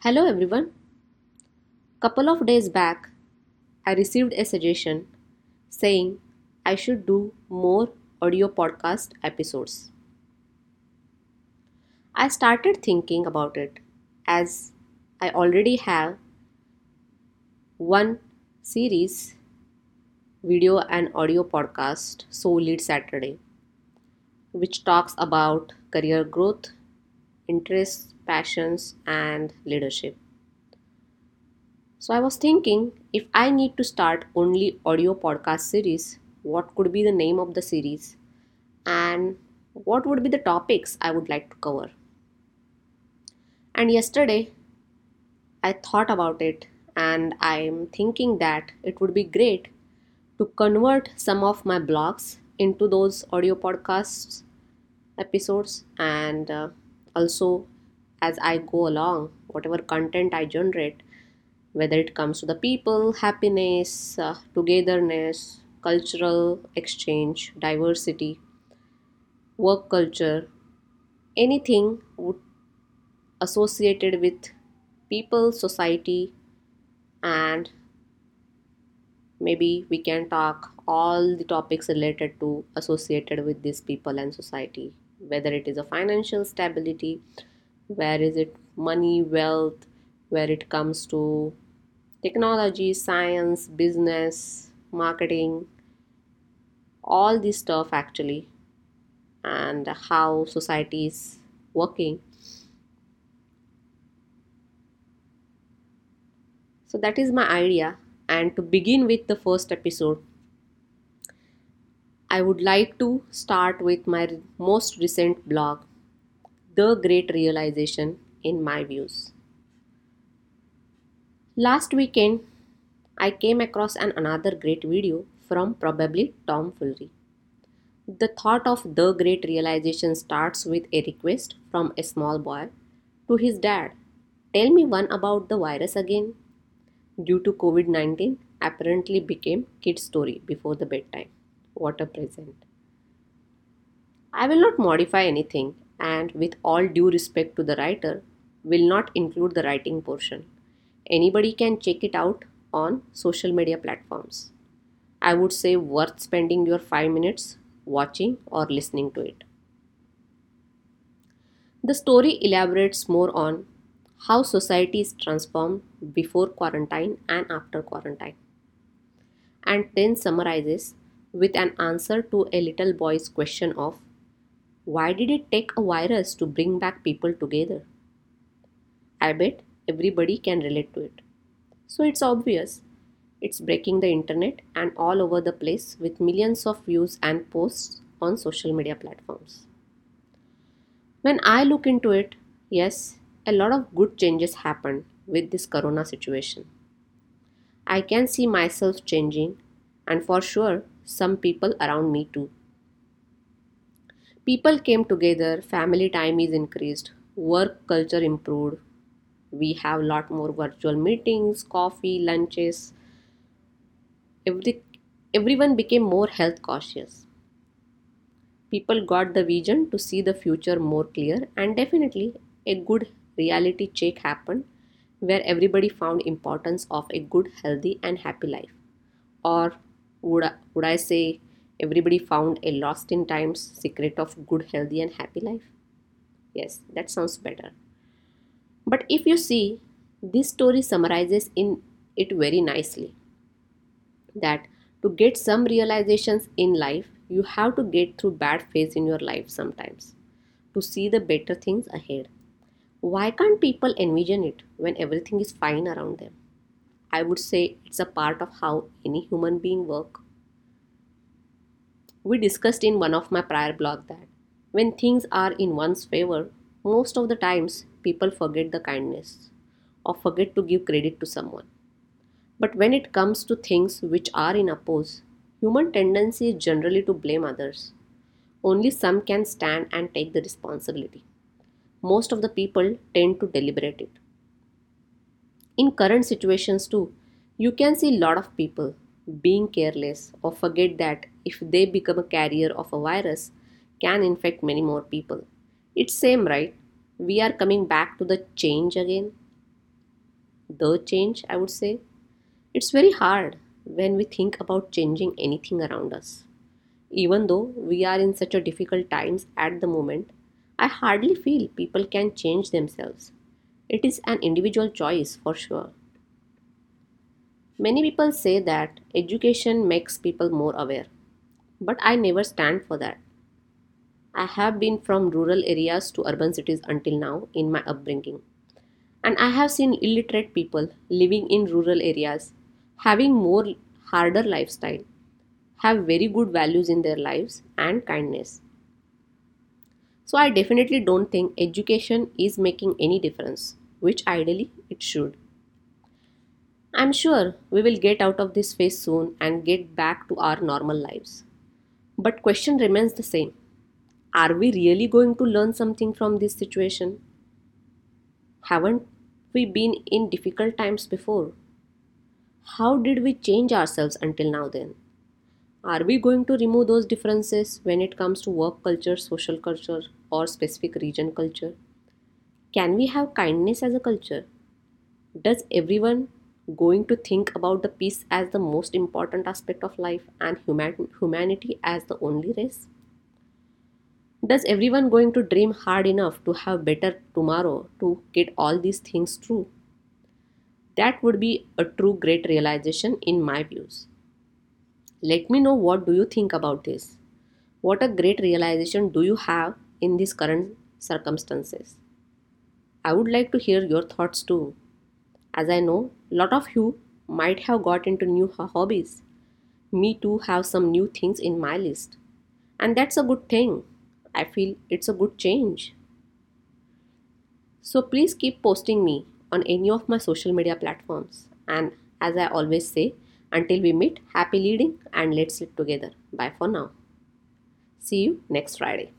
Hello everyone. Couple of days back, I received a suggestion saying I should do more audio podcast episodes. I started thinking about it as I already have one series video and audio podcast Soul Lead Saturday which talks about career growth, interests, passions and leadership. So I was thinking if I need to start only audio podcast series, what could be the name of the series and what would be the topics I would like to cover. And yesterday I thought about it and I'm thinking that it would be great to convert some of my blogs into those audio podcasts episodes and uh, also as I go along whatever content I generate whether it comes to the people, happiness, uh, togetherness, cultural exchange, diversity, work culture, anything would associated with people, society, and maybe we can talk all the topics related to associated with these people and society whether it is a financial stability where is it money wealth where it comes to technology, science, business, marketing, all this stuff actually, and how society is working. So, that is my idea. And to begin with the first episode, I would like to start with my most recent blog, The Great Realization in My Views. Last weekend, I came across an another great video from probably Tom Foolery. The thought of the great realization starts with a request from a small boy to his dad. Tell me one about the virus again. Due to COVID 19, apparently became kid's story before the bedtime. A present. I will not modify anything and with all due respect to the writer, will not include the writing portion anybody can check it out on social media platforms. I would say worth spending your 5 minutes watching or listening to it. The story elaborates more on how society is transformed before quarantine and after quarantine, and then summarizes with an answer to a little boy's question of why did it take a virus to bring back people together? I bet everybody can relate to it. So it's obvious. It's breaking the internet and all over the place with millions of views and posts on social media platforms. When I look into it, yes, a lot of good changes happened with this corona situation. I can see myself changing, and for sure, some people around me too. People came together, family time is increased, work culture improved, we have a lot more virtual meetings coffee lunches. Every, everyone became more health cautious people got the vision to see the future more clear and definitely a good reality check happened where everybody found importance of a good healthy and happy life. Or would I, would I say everybody found a lost in times secret of good healthy and happy life yes that sounds better but if you see, this story summarizes in it very nicely that to get some realizations in life, you have to get through bad phase in your life sometimes to see the better things ahead. Why can't people envision it when everything is fine around them? I would say it's a part of how any human being work. We discussed in one of my prior blog that when things are in one's favor, most of the times people forget the kindness or forget to give credit to someone. But when it comes to things which are in oppose, human tendency is generally to blame others. Only some can stand and take the responsibility. Most of the people tend to deliberate it. In current situations too, you can see a lot of people being careless or forget that if they become a carrier of a virus can infect many more people. It's same right? we are coming back to the change again the change, I would say. It's very hard when we think about changing anything around us. Even though we are in such a difficult times at the moment, I hardly feel people can change themselves. It is an individual choice for sure. Many people say that education makes people more aware, but I never stand for that. I have been from rural areas to urban cities until now in my upbringing, and I have seen illiterate people living in rural areas having more harder lifestyle, have very good values in their lives and kindness. So I definitely don't think education is making any difference, which ideally it should. I'm sure we will get out of this phase soon and get back to our normal lives. But question remains the same. Are we really going to learn something from this situation? Haven't we been in difficult times before? How did we change ourselves until now then? Are we going to remove those differences when it comes to work culture, social culture, or specific region culture? Can we have kindness as a culture? Does everyone going to think about the peace as the most important aspect of life and human- humanity as the only race? Does everyone going to dream hard enough to have better tomorrow to get all these things true? That would be a true great realization in my views. Let me know what do you think about this. What a great realization do you have in these current circumstances? I would like to hear your thoughts too. As I know, lot of you might have got into new hobbies. Me too have some new things in my list. And that's a good thing. I feel it's a good change. So please keep posting me on any of my social media platforms. And as I always say, until we meet, happy leading and let's live together. Bye for now. See you next Friday.